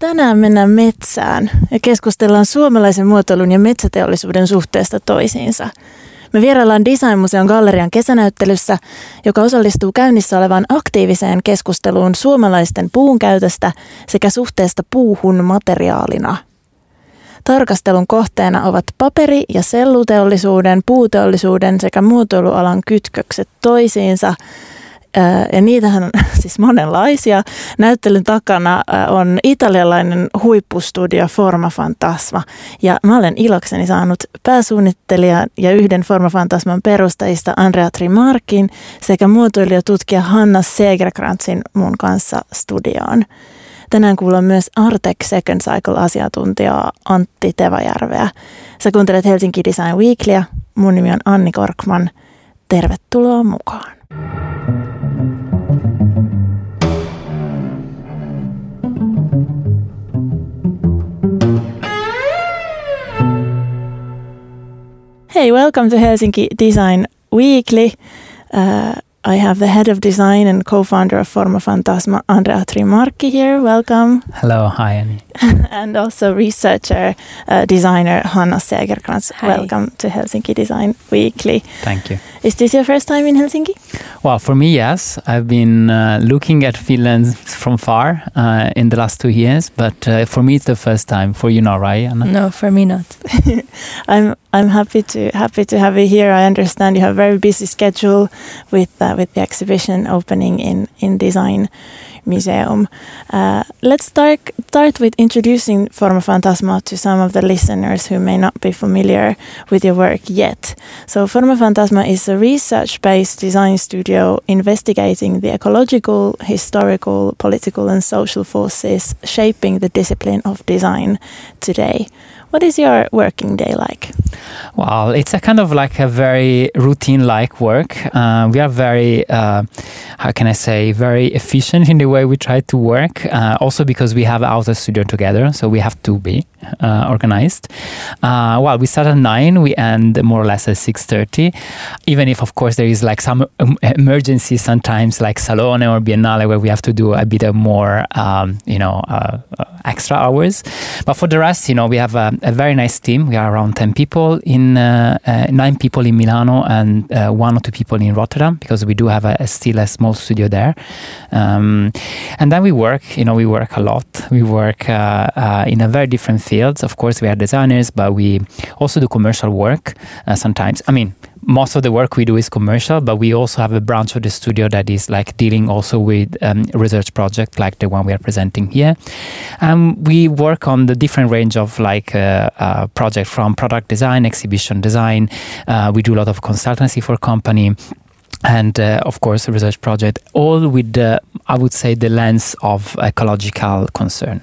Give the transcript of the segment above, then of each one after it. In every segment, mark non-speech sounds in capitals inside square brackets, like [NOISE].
Tänään mennään metsään ja keskustellaan suomalaisen muotoilun ja metsäteollisuuden suhteesta toisiinsa. Me vieraillaan Designmuseon gallerian kesänäyttelyssä, joka osallistuu käynnissä olevaan aktiiviseen keskusteluun suomalaisten puun käytöstä sekä suhteesta puuhun materiaalina. Tarkastelun kohteena ovat paperi- ja selluteollisuuden, puuteollisuuden sekä muotoilualan kytkökset toisiinsa – ja niitähän on [LAUGHS] siis monenlaisia. Näyttelyn takana on italialainen huippustudio Forma Fantasma. Ja mä olen ilokseni saanut pääsuunnittelijan ja yhden Forma Fantasman perustajista Andrea Trimarkin sekä muotoilijatutkija Hanna Segerkrantsin mun kanssa studioon. Tänään kuullaan myös Artec Second Cycle-asiantuntijaa Antti Tevajärveä. Sä kuuntelet Helsinki Design Weeklyä. Mun nimi on Anni Korkman. Tervetuloa mukaan. Hey, welcome to Helsinki Design Weekly. Uh, I have the head of design and co-founder of Forma Fantasma, Andrea Trimarchi here. Welcome. Hello, hi Annie. [LAUGHS] and also researcher, uh, designer Hanna Segerkrantz. Welcome to Helsinki Design Weekly. Thank you. Is this your first time in Helsinki? Well, for me, yes. I've been uh, looking at Finland from far uh, in the last two years, but uh, for me, it's the first time. For you, not right? Anna? No, for me, not. [LAUGHS] I'm I'm happy to happy to have you here. I understand you have a very busy schedule with uh, with the exhibition opening in in design museum. Uh, let's start start with introducing Forma Fantasma to some of the listeners who may not be familiar with your work yet. So Forma Fantasma is a research-based design studio investigating the ecological, historical, political and social forces shaping the discipline of design today. What is your working day like? Well, it's a kind of like a very routine like work. Uh, we are very, uh, how can I say, very efficient in the way we try to work. Uh, also because we have our studio together, so we have to be uh, organized. Uh, well, we start at nine, we end more or less at six thirty. Even if, of course, there is like some um, emergency sometimes, like Salone or Biennale, where we have to do a bit of more, um, you know, uh, extra hours. But for the rest, you know, we have a, a very nice team. We are around 10 people in uh, uh, nine people in Milano and uh, one or two people in Rotterdam because we do have a, a still a small studio there. Um, and then we work, you know, we work a lot. We work in a very different fields. Of course, we are designers, but we also do commercial work sometimes. I mean, most of the work we do is commercial, but we also have a branch of the studio that is like dealing also with um, research project like the one we are presenting here. And um, we work on the different range of like uh, uh, project from product design, exhibition design. Uh, we do a lot of consultancy for company and uh, of course a research project all with the i would say the lens of ecological concern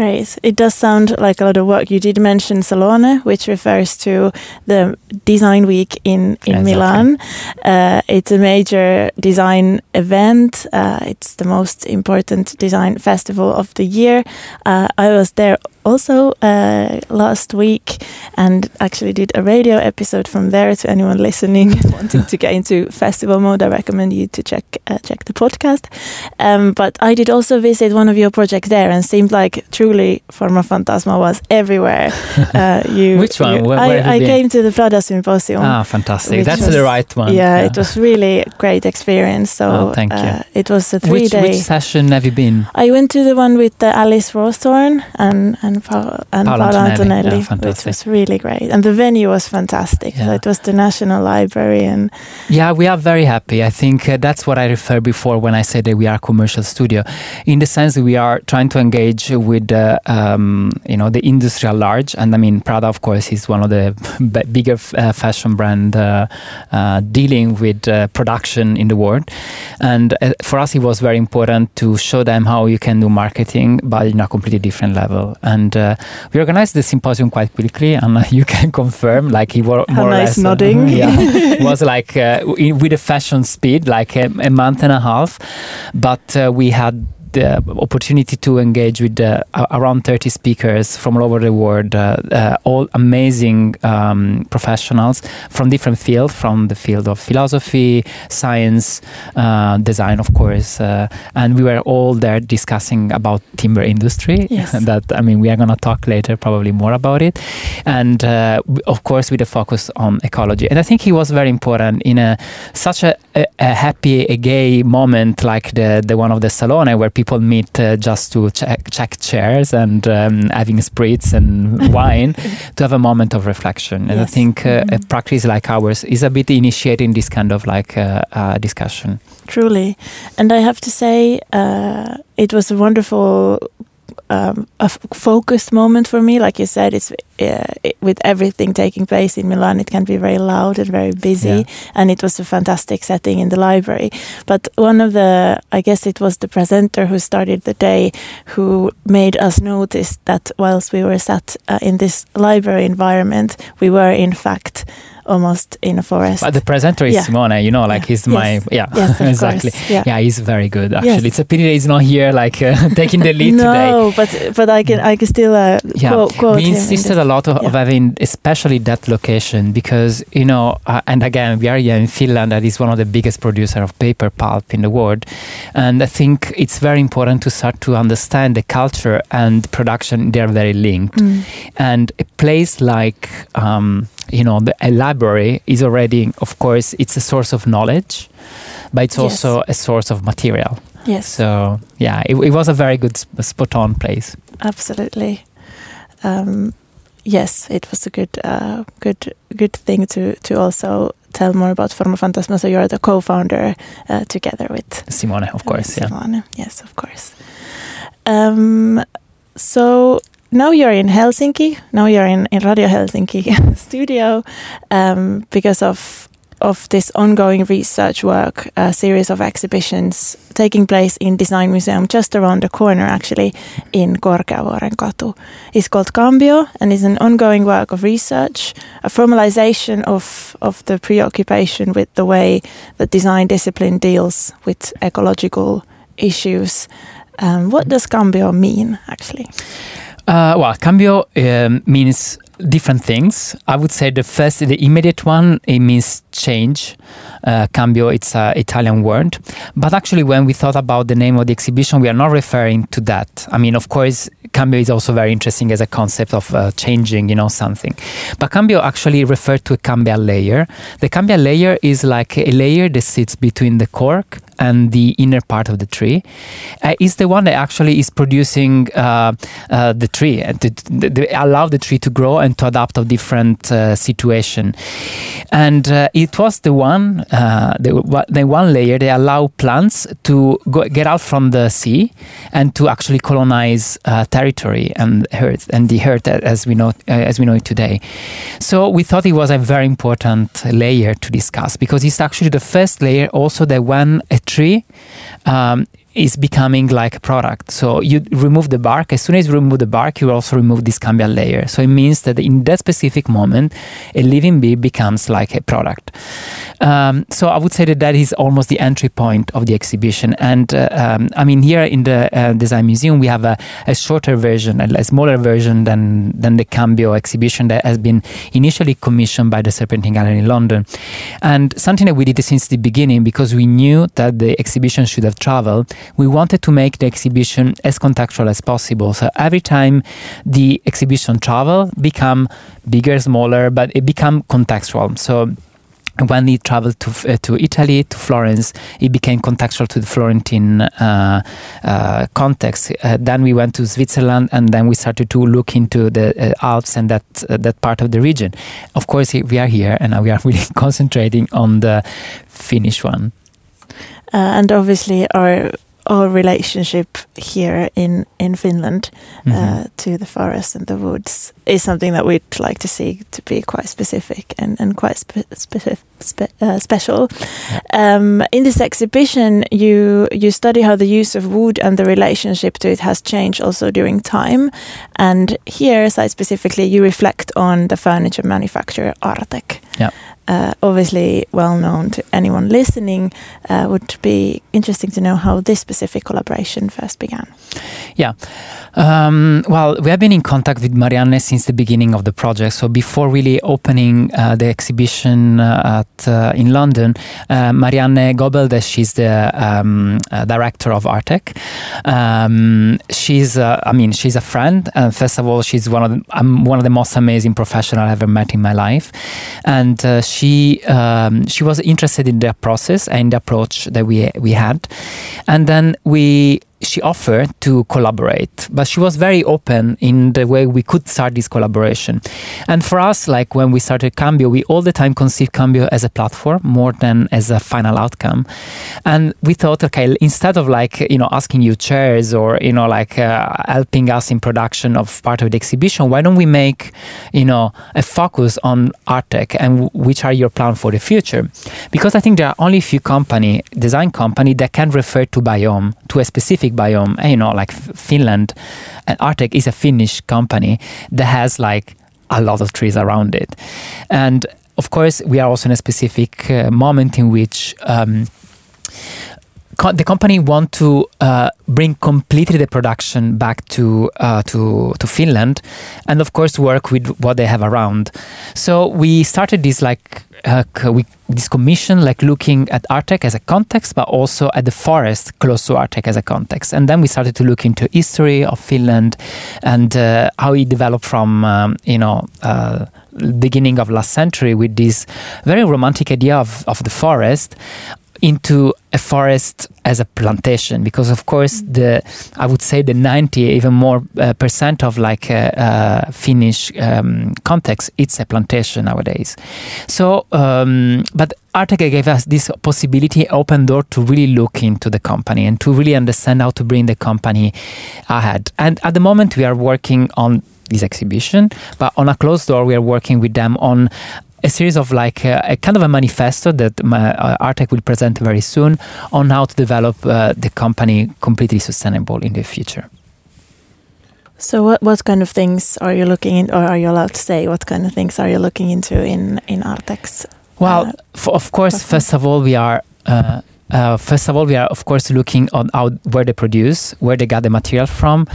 Great. It does sound like a lot of work. You did mention Salone, which refers to the design week in, in exactly. Milan. Uh, it's a major design event. Uh, it's the most important design festival of the year. Uh, I was there also uh, last week and actually did a radio episode from there to anyone listening [LAUGHS] wanting to get into festival mode. I recommend you to check uh, check the podcast. Um, but I did also visit one of your projects there and seemed like truly Forma Fantasma was everywhere. [LAUGHS] Uh, you, Which one? You, where, where I, I came to the Prada Symposium. Ah, fantastic! That's was, the right one. Yeah, yeah, it was really a great experience. So oh, thank you. Uh, it was a three which, day. Which session have you been? I went to the one with Alice Rawsthorne and and, pa- and Paolo, Paola Antonelli, yeah, which was really great. And the venue was fantastic. Yeah. it was the National Library. and Yeah, we are very happy. I think uh, that's what I referred before when I said that we are a commercial studio. In the sense that we are trying to engage with, uh, um, you know, the industry at large. And I mean, Prada, of course, is one of the b- bigger uh, fashion brand uh, uh, dealing with uh, production in the world. And for us, it was very important to show them how you can do marketing, but in a completely different level. And uh, we organized the symposium quite quickly, and uh, [LAUGHS] you can confirm, like he was more nice or less, nodding. [LAUGHS] yeah, [LAUGHS] was like uh, in, with a fashion speed, like a, a, month and a half. But uh, we had the opportunity to engage with uh, around 30 speakers from all over the world, uh, uh, all amazing um, professionals from different fields, from the field of philosophy, science, uh, design, of course, uh, and we were all there discussing about timber industry. Yes. [LAUGHS] that I mean, we are going to talk later probably more about it, and of course with a focus on ecology. And I think it was very important in a such a, a, a happy, a gay moment like the the one of the Salone where people meet uh, just to check, check chairs and um, having spritz and [LAUGHS] wine to have a moment of reflection. And yes. I think uh, mm-hmm. a practice like ours is a bit initiating this kind of like uh, uh discussion. Truly, and I have to say uh, it was a wonderful um, a focused moment for me. Like you said, it's uh, it, with everything taking place in Milan, it can be very loud and very busy. Yeah. And it was a fantastic setting in the library. But one of the, I guess it was the presenter who started the day, who made us notice that whilst we were sat uh, in this library environment, we were in fact almost in a forest. But the presenter is yeah. Simone, you know, like yeah. he's yes. my yeah, yes, [LAUGHS] exactly. Yeah. yeah. he's very good. Actually, yes. it's a pity he's not here, like uh, [LAUGHS] taking the lead no, today. No, but but I can I can still uh, yeah. quote, quote We insisted a lot of, of, having, especially that location, because you know, uh, and again, we are here in Finland, that is one of the biggest producer of paper pulp in the world, and I think it's very important to start to understand the culture and production. They are very linked, mm. and place like. Um, you know the a library is already of course it's a source of knowledge but it's yes. also a source of material yes so yeah it, it was a very good spot on place absolutely um, yes it was a good uh, good good thing to to also tell more about Forma Fantasma so you're the co-founder uh, together with Simone of course Simone. yeah yes of course um, so now you're in Helsinki. Now you're in, in Radio Helsinki [LAUGHS] studio um, because of of this ongoing research work, a series of exhibitions taking place in Design Museum just around the corner, actually, in Korkeavuoren katu. It's called Cambio and is an ongoing work of research, a formalization of, of the preoccupation with the way that design discipline deals with ecological issues. Um, what does Cambio mean, actually? Uh, well, cambio um, means different things. I would say the first, the immediate one, it means change. Uh, cambio, it's an Italian word. But actually, when we thought about the name of the exhibition, we are not referring to that. I mean, of course, cambio is also very interesting as a concept of uh, changing, you know, something. But cambio actually referred to a cambium layer. The cambium layer is like a layer that sits between the cork and the inner part of the tree uh, is the one that actually is producing uh, uh, the tree and to, to, allow the tree to grow and to adapt to different uh, situation and uh, it was the one uh, the, the one layer that allow plants to go, get out from the sea and to actually colonize territory and earth and the earth as we know as we know it today. So we thought it was a very important layer to discuss because it's actually the first layer also that when a tree um, is becoming like a product. So you remove the bark. As soon as you remove the bark, you also remove this cambial layer. So it means that in that specific moment, a living bee becomes like a product. Um, so I would say that that is almost the entry point of the exhibition. And uh, um, I mean, here in the uh, Design Museum, we have a, a, shorter version, a, smaller version than than the Cambio exhibition that has been initially commissioned by the Serpentine Gallery in London. And something that we did since the beginning because we knew that the exhibition should have traveled we wanted to make the exhibition as contextual as possible. So every time the exhibition travel become bigger, smaller, but it become contextual. So when he traveled to uh, to Italy to Florence, it became contextual to the Florentine uh, uh, context. Uh, then we went to Switzerland, and then we started to look into the uh, Alps and that uh, that part of the region. Of course, we are here, and we are [LAUGHS] really concentrating on the Finnish one. and obviously, our our relationship here in in Finland mm -hmm. to the forest and the woods is something that we'd like to see to be quite specific and and quite spe spe spe uh, special. Yeah. Um, in this exhibition, you you study how the use of wood and the relationship to it has changed also during time, and here, site specifically, you reflect on the furniture manufacturer Artek. Yeah. Uh, obviously well known to anyone listening. Uh, would be interesting to know how this specific collaboration first began. Yeah. Um, well, we have been in contact with Marianne since the beginning of the project. So before really opening uh, the exhibition uh, at uh, in London, uh, Marianne Gobelde, she's the um, director of Artek. Um, she's, I mean, she's a friend. first of all, she's one of the, I'm one of the most amazing professionals I've ever met in my life, and she um, she was interested in the process and the approach that we we had, and then we she offered to collaborate, but she was very open in the way we could start this collaboration. And for us, like when we started Cambio, we all the time conceived Cambio as a platform more than as a final outcome. And we thought, okay, instead of like, you know, asking you chairs or, you know, like uh, helping us in production of part of the exhibition, why don't we make, you know, a focus on Artek and which are your plans for the future? Because I think there are only a few company, design company that can refer to biome, to a specific biome. You know, like Finland and Artek is a Finnish company that has like a lot of trees around it. And of course, we are also in a specific uh, moment in which um, co- the company want to uh, bring completely the production back to uh, to to Finland, and of course work with what they have around. So we started this like uh, we this commission like looking at Artek as a context, but also at the forest close to Artek as a context. And then we started to look into history of Finland and uh, how it developed from um, you know uh, beginning of last century with this very romantic idea of, of the forest into a forest as a plantation because of course the i would say the 90 even more uh, percent of like uh, uh, finnish um, context it's a plantation nowadays so um, but Artek gave us this possibility, open door to really look into the company and to really understand how to bring the company ahead. And at the moment, we are working on this exhibition, but on a closed door, we are working with them on a series of like uh, a kind of a manifesto that my, uh, Artek will present very soon on how to develop uh, the company completely sustainable in the future. So, what what kind of things are you looking in, or are you allowed to say what kind of things are you looking into in in Artek's? Well, uh, for, of course, first of all, we are uh, uh, first of all, we are of course looking on how, where they produce, where they got the material from,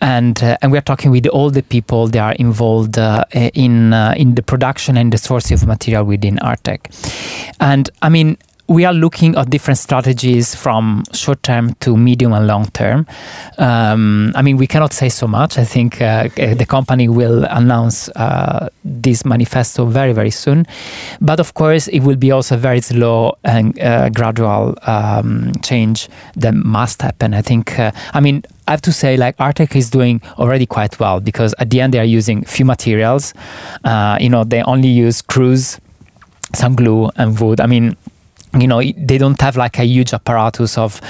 and uh, and we are talking with all the people that are involved uh, in uh, in the production and the sourcing of material within Artek. And I mean, we are looking at different strategies from short term to medium and long term. Um, I mean, we cannot say so much. I think uh, the company will announce uh, this manifesto very, very soon. But of course, it will be also a very slow and uh, gradual um, change that must happen. I think, uh, I mean, I have to say, like Artek is doing already quite well because at the end they are using few materials. Uh, you know, they only use screws, some glue, and wood. I mean, you know they don't have like a huge apparatus of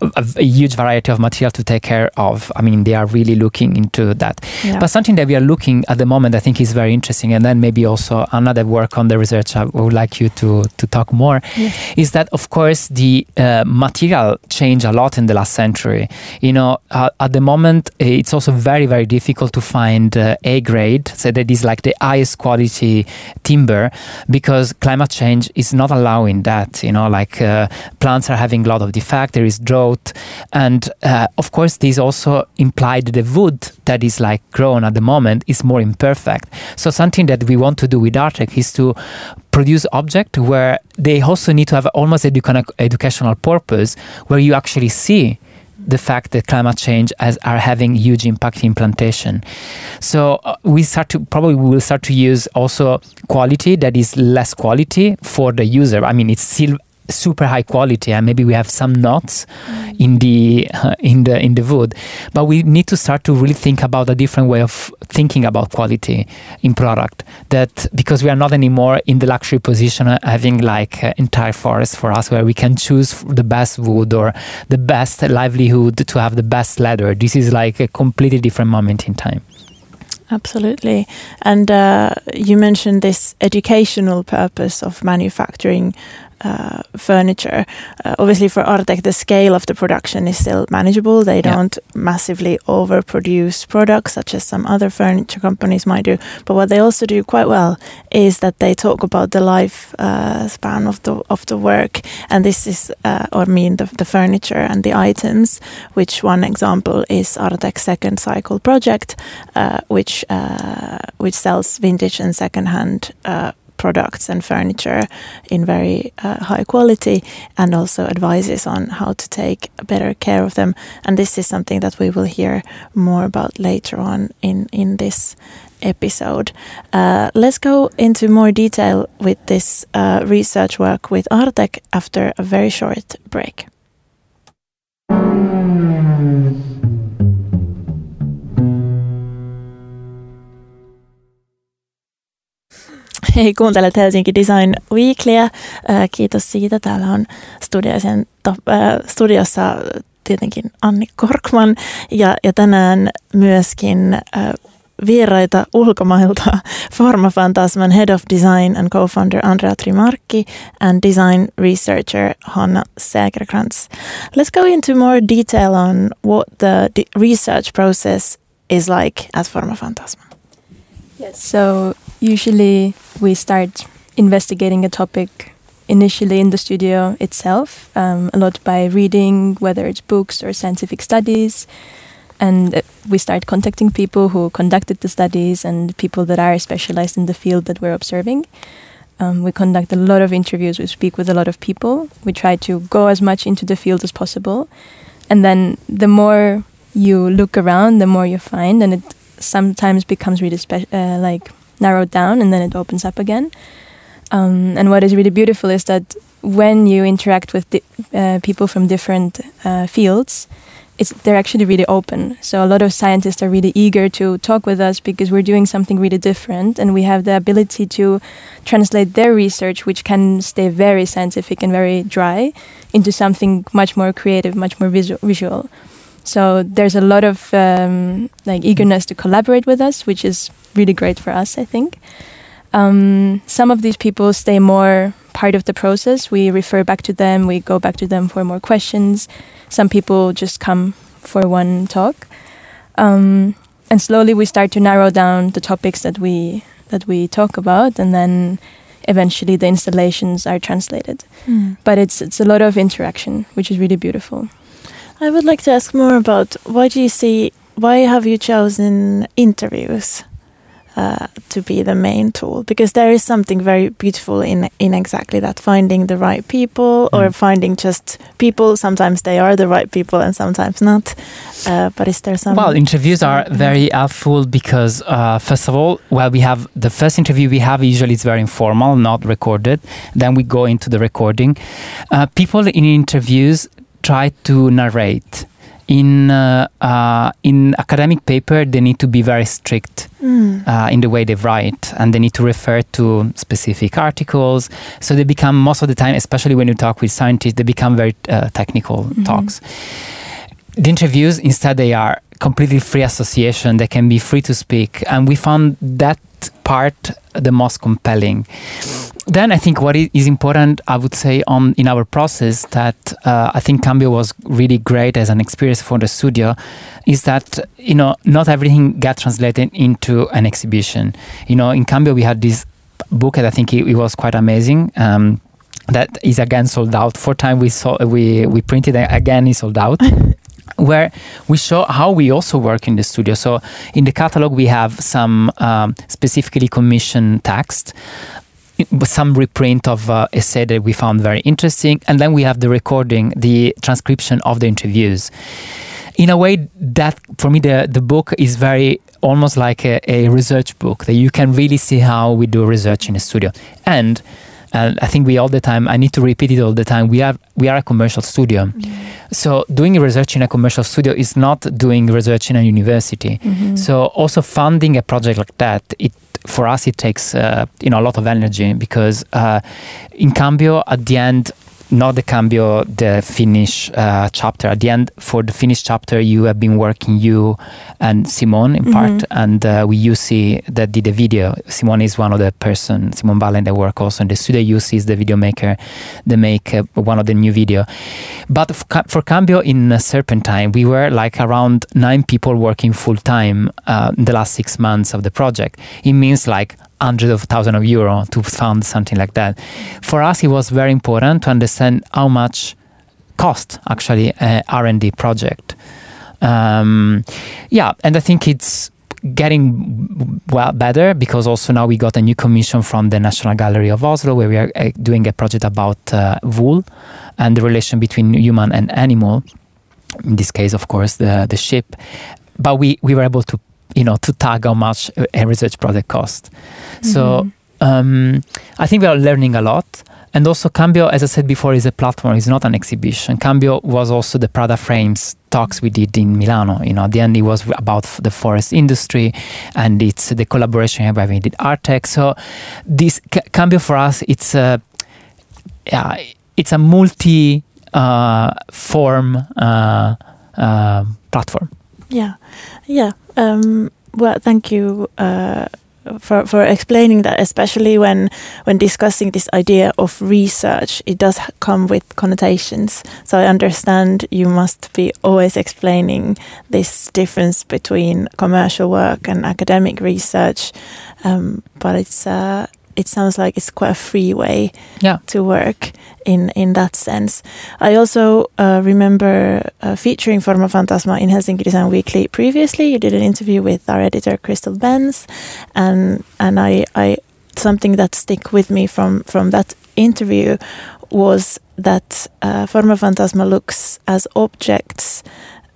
a, a, huge variety of material to take care of. I mean they are really looking into that. Yeah. but something that we are looking at the moment i think is very interesting. And then maybe also another work on the research i would like you to to talk more yes. is that of course the uh, material changed a lot in the last century. You know uh, at the moment it's also very very difficult to find uh, a grade. So that is like the highest quality timber because climate change is not allowing that you know like uh, plants are having a lot of defect there is drought and uh, of course this also implied the wood that is like grown at the moment is more imperfect. So something that we want to do with Artek is to produce object where they also need to have almost educa- educational purpose where you actually see the fact that climate change has, are having huge impact in plantation. So uh, we start to probably we will start to use also quality that is less quality for the user. I mean, it's still super high quality and maybe we have some knots mm. in the uh, [LAUGHS] in the in the wood but we need to start to really think about a different way of thinking about quality in product that because we are not anymore in the luxury position of having like uh, entire forest for us where we can choose the best wood or the best livelihood to have the best leather this is like a completely different moment in time Absolutely. And uh, you mentioned this educational purpose of manufacturing uh, furniture. Uh, obviously, for Artek, the scale of the production is still manageable. They Yeah. don't massively overproduce products such as some other furniture companies might do. But what they also do quite well is that they talk about the life uh, span of the of the work, and this is, uh, or mean the, the furniture and the items. Which one example is Artek's second cycle project, uh, which uh, which sells vintage and secondhand uh, products and furniture in very uh, high quality and also advises on how to take better care of them. And this is something that we will hear more about later on in, in this episode. Uh, let's go into more detail with this uh, research work with Artek after a very short break. [LAUGHS] Hei, kuuntelet Helsinki Design Weeklyä. Äh, Kiitos siitä. Täällä on studioisen, äh, studiossa tietenkin Anni Korkman ja, ja tänään myöskin äh, vieraita ulkomailta [LAUGHS] Pharma Fantasman Head of Design and Co-founder Andrea Trimarkki and Design Researcher Hanna Sägerkrantz. Let's go into more detail on what the research process is like at Pharma Fantasman. Yes. So usually we start investigating a topic initially in the studio itself, um, a lot by reading, whether it's books or scientific studies. And uh, we start contacting people who conducted the studies and people that are specialized in the field that we're observing. Um, we conduct a lot of interviews, we speak with a lot of people, we try to go as much into the field as possible. And then the more you look around, the more you find, and it sometimes becomes really spe- uh, like narrowed down and then it opens up again. Um, and what is really beautiful is that when you interact with uh, people from different uh, fields, they're actually really open. So a lot of scientists are really eager to talk with us because we're doing something really different, and we have the ability to translate their research, which can stay very scientific and very dry, into something much more creative, much more visu- visual. So there's a lot of um, like eagerness to collaborate with us, which is really great for us, I think. Um, some of these people stay more part of the process. We refer back to them. We go back to them for more questions. Some people just come for one talk, um, and slowly we start to narrow down the topics that we that we talk about, and then eventually the installations are translated. But it's it's a lot of interaction, which is really beautiful. I would like to ask more about why do you see why have you chosen interviews uh, to be the main tool? Because there is something very beautiful in in exactly that finding the right people or Mm. finding just people. Sometimes they are the right people and sometimes not. Uh, but is there some? Well, interviews are some- very helpful because, uh, first of all, well, we have the first interview we have usually it's very informal, not recorded. Then we go into the recording. Uh, people in interviews try to narrate. In uh, uh, in academic paper, they need to be very strict Mm. uh, in the way they write and they need to refer to specific articles so they become most of the time especially when you talk with scientists they become very uh, technical Mhm. talks the interviews instead they are completely free association they can be free to speak and we found that part the most compelling. Then i think what is important i would say on in our process that uh, i think cambio was really great as an experience for the studio is that you know not everything got translated into an exhibition. You know in cambio we had this book and i think it, it was quite amazing um, that is again sold out. Four times we saw we we printed again is sold out [LAUGHS] where we show how we also work in the studio. So in the catalog we have some um, specifically commissioned text some reprint of uh, essay that we found very interesting. And then we have the recording the transcription of the interviews. In a way that for me the, the book is very almost like a, a research book that you can really see how we do research in a studio. And uh, I think we all the time. I need to repeat it all the time. We are we are a commercial studio, so doing research in a commercial studio is not doing research in a university. Mhm. So also funding a project like that, it for us it takes uh, you know a lot of energy because uh, in Cambio at the end not the cambio, the Finnish uh, chapter. At the end, for the Finnish chapter, you have been working, you and simon in part, Mhm. and uh, we UC that did the video. Simone is one of the person, simon valen that work also in the studio. UC is the video maker, they make uh, one of the new video. But f- for Cambio in uh, Serpentine, we were like around nine people working full time uh, in the last six months of the project. It means like hundreds of thousands of euro to fund something like that. For us, it was very important to understand how much cost actually a R&D project. Um, yeah, and I think it's getting well better because also now we got a new commission from the National Gallery of Oslo where we are uh, doing a project about uh, wool and the relation between human and animal. In this case, of course, the the ship. But we we were able to you know to tag how much a research project cost. So um, I think we are learning a lot. And also, Cambio, as I said before, is a platform. It's not an exhibition. Cambio was also the Prada Frames talks we did in Milano. You know, at the end, it was about the forest industry, and it's the collaboration we did Artek. So, this Cambio for us, it's a yeah, it's a multi uh, form uh, uh, platform. Yeah, yeah. Um, well, thank you uh, for for explaining that. Especially when when discussing this idea of research, it does come with connotations. So I understand you must be always explaining this difference between commercial work and academic research. Um, but it's uh, it sounds like it's quite a free way Yeah. to work in in that sense. I also uh, remember uh, featuring Forma Fantasma in Helsinki Design Weekly previously. You did an interview with our editor Crystal Benz, and and I, I something that stick with me from from that interview was that uh, Forma Fantasma looks as objects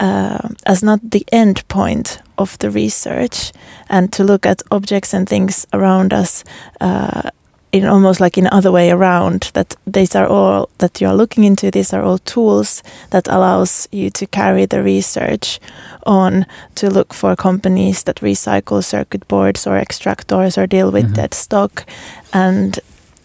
uh, as not the end point of the research, and to look at objects and things around us uh, in almost like in other way around that these are all that you are looking into these are all tools that allows you to carry the research on to look for companies that recycle circuit boards or extractors or deal with Mhm. dead stock and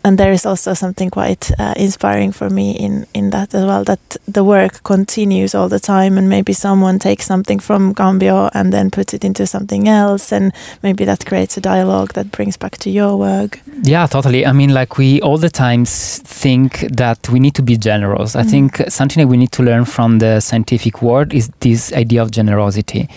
and there is also something quite uh, inspiring for me in in that as well that the work continues all the time and maybe someone takes something from Cambio and then puts it into something else and maybe that creates a dialogue that brings back to your work Yeah, totally. I mean, like we all the times think that we need to be generous. I Mhm. think something that we need to learn from the scientific world is this idea of generosity.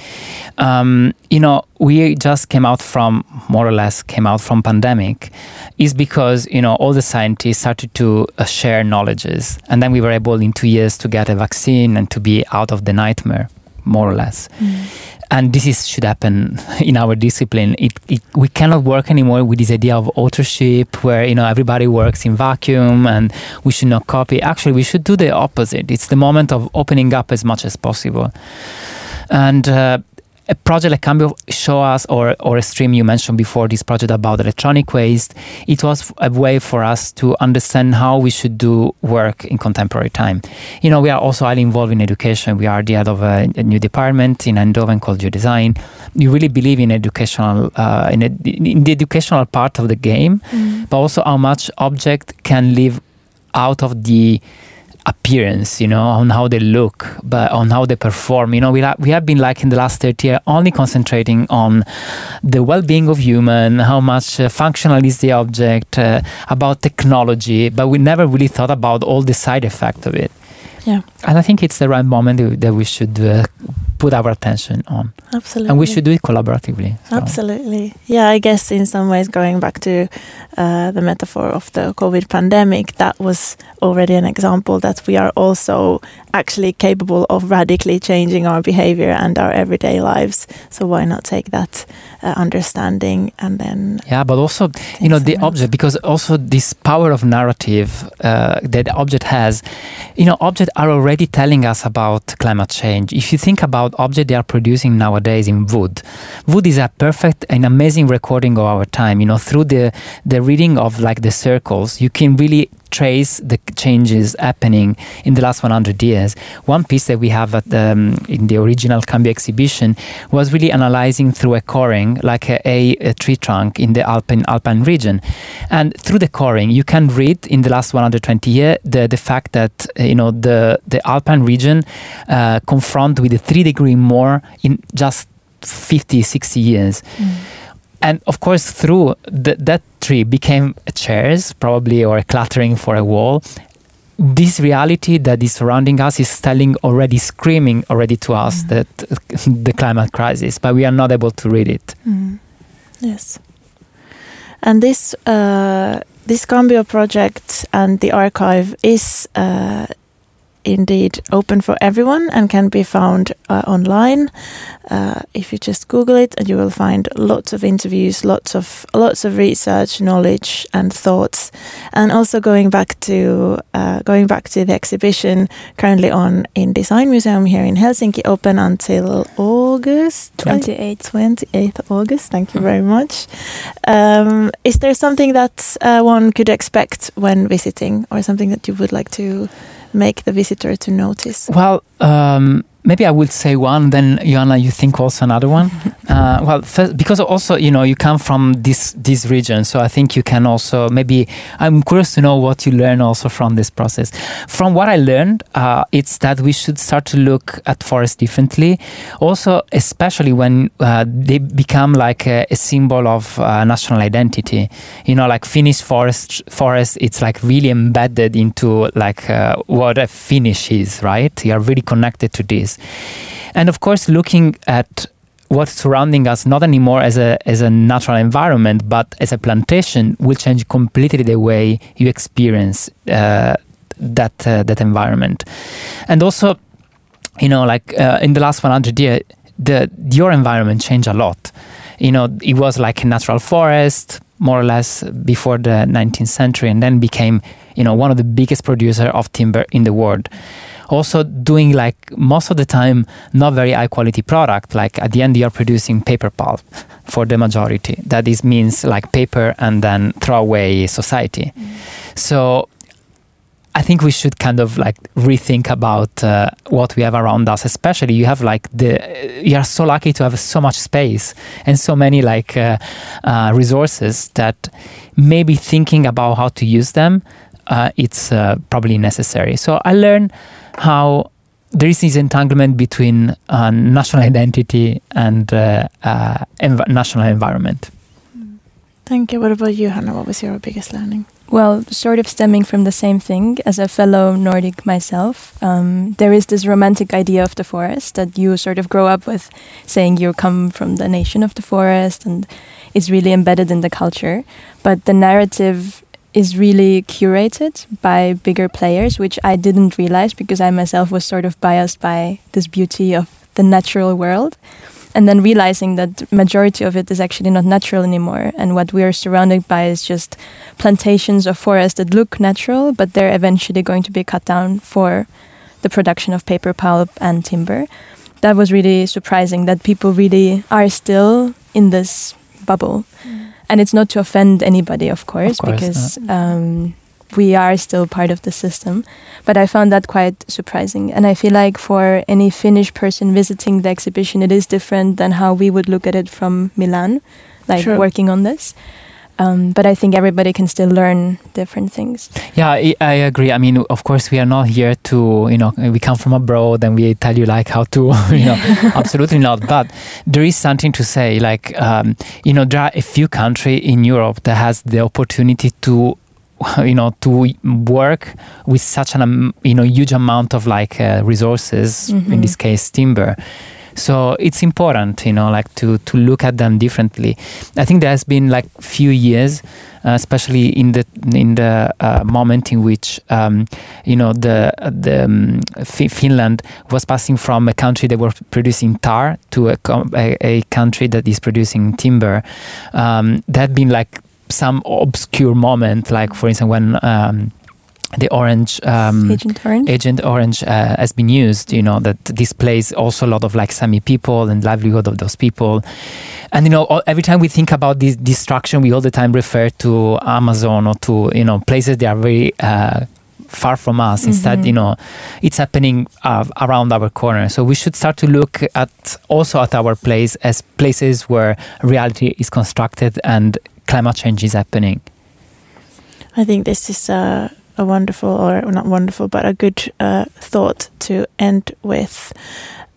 Um, you know, we just came out from more or less came out from pandemic, is because you know all the scientists started to uh, share knowledges, and then we were able in two years to get a vaccine and to be out of the nightmare, more or less. And this is should happen [LAUGHS] in our discipline. It, it we cannot work anymore with this idea of authorship where you know everybody works in vacuum and we should not copy. Actually we should do the opposite. It's the moment of opening up as much as possible. And uh, a project like Cambio show us, or, or a stream you mentioned before, this project about electronic waste, it was a way for us to understand how we should do work in contemporary time. You know, we are also highly involved in education. We are the head of a, a new department in Eindhoven called Geodesign. We really believe in educational, uh, in, a, in the educational part of the game, but also how much object can live out of the appearance, you know, on how they look, but on how they perform. You know, we, we have been like in the last 30 years only concentrating on the well-being of human, how much uh, functional is the object, uh, about technology, but we never really thought about all the side effect of it. Yeah. And I think it's the right moment that- that we should uh, put our attention on. absolutely And we should do it collaboratively. so. Absolutely. Yeah, I guess in some ways, going back to uh, the metaphor of the COVID pandemic, that was already an example that we are also actually capable of radically changing our behavior and our everyday lives. So why not take that uh, understanding and then Yeah, but also you know the else? object because also this power of narrative uh, that object has you know objects are already telling us about climate change if you think about objects they are producing nowadays in wood. Wood is a perfect and amazing recording of our time. You know through the the reading of like the circles you can really trace the changes happening in the last 100 years. One piece that we have the, um, in the original Cambio exhibition was really analyzing through a coring, like a, a, a, tree trunk in the Alpine Alpine region, and through the coring, you can read in the last 120 years the, the fact that you know the the Alpine region uh, confront with a three degree more in just 50, 60 years. Mm and of course through the, that tree became chairs probably or a cluttering for a wall this reality that is surrounding us is telling already screaming already to us mm. that [LAUGHS] the climate crisis but we are not able to read it mm. yes and this uh, this Cambio project and the archive is uh, indeed open for everyone and can be found uh, online. Uh, if you just Google it, and you will find lots of interviews, lots of lots of research, knowledge, and thoughts. And also going back to uh, going back to the exhibition currently on in Design Museum here in Helsinki, open until August twenty eighth. Twenty eighth August. Thank you very much. Um, is there something that uh, one could expect when visiting, or something that you would like to? Make the visitor to notice? Well, um, maybe I will say one, then Joanna, you think also another one. [LAUGHS] uh, well, first, because also you know you come from this this region, so I think you can also maybe I'm curious to know what you learn also from this process. From what I learned, uh, it's that we should start to look at forests differently. Also, especially when uh, they become like a, a symbol of uh, national identity. You know, like Finnish forest forest, it's like really embedded into like uh, what a Finnish is, right? You are really connected to this. And of course, looking at what's surrounding us not anymore as a as a natural environment but as a plantation will change completely the way you experience uh, that uh, that environment. And also you know like uh, in the last 100 years the your environment changed a lot. You know it was like a natural forest more or less before the 19th century and then became you know one of the biggest producer of timber in the world also doing like most of the time not very high quality product like at the end you're producing paper pulp for the majority that is means like paper and then throw away society mm. so I think we should kind of like rethink about uh, what we have around us. Especially, you have like the you are so lucky to have so much space and so many like uh, uh, resources that maybe thinking about how to use them, uh, it's uh, probably necessary. So I learned how there is this entanglement between uh, national identity and uh, uh, env- national environment. Thank you. What about you, Hannah? What was your biggest learning? Well, sort of stemming from the same thing, as a fellow Nordic myself, um, there is this romantic idea of the forest that you sort of grow up with, saying you come from the nation of the forest and it's really embedded in the culture. But the narrative is really curated by bigger players, which I didn't realize because I myself was sort of biased by this beauty of the natural world. And then realizing that majority of it is actually not natural anymore, and what we are surrounded by is just plantations of forests that look natural, but they're eventually going to be cut down for the production of paper pulp and timber. That was really surprising that people really are still in this bubble. And it's not to offend anybody, of course, of course because um, we are still part of the system. But I found that quite surprising, and I feel like for any Finnish person visiting the exhibition, it is different than how we would look at it from Milan, like True. working on this. Um, but I think everybody can still learn different things. Yeah, I, I, agree. I mean, of course, we are not here to, you know, we come from abroad and we tell you like how to, [LAUGHS] you know, [LAUGHS] absolutely not. But there is something to say, like, um, you know, there are a few countries in Europe that has the opportunity to [LAUGHS] you know to work with such an you know huge amount of like uh, resources mm-hmm. in this case timber so it's important, you know, like to to look at them differently. I think there has been like few years, uh, especially in the in the uh, moment in which um, you know the the um, F- Finland was passing from a country that were producing tar to a, a, a country that is producing timber. Um, had been like some obscure moment, like for instance when um, the orange um, Agent Orange. Agent Orange uh, has been used, you know, that displays also a lot of like Sami people and livelihood of those people. And you know, all- every time we think about this destruction, we all the time refer to Amazon or to you know places that are very uh, far from us. Instead, Mhm. you know, it's happening uh, around our corner. So we should start to look at also at our place as places where reality is constructed and climate change is happening. I think this is a, a wonderful, or not wonderful, but a good uh, thought to end with.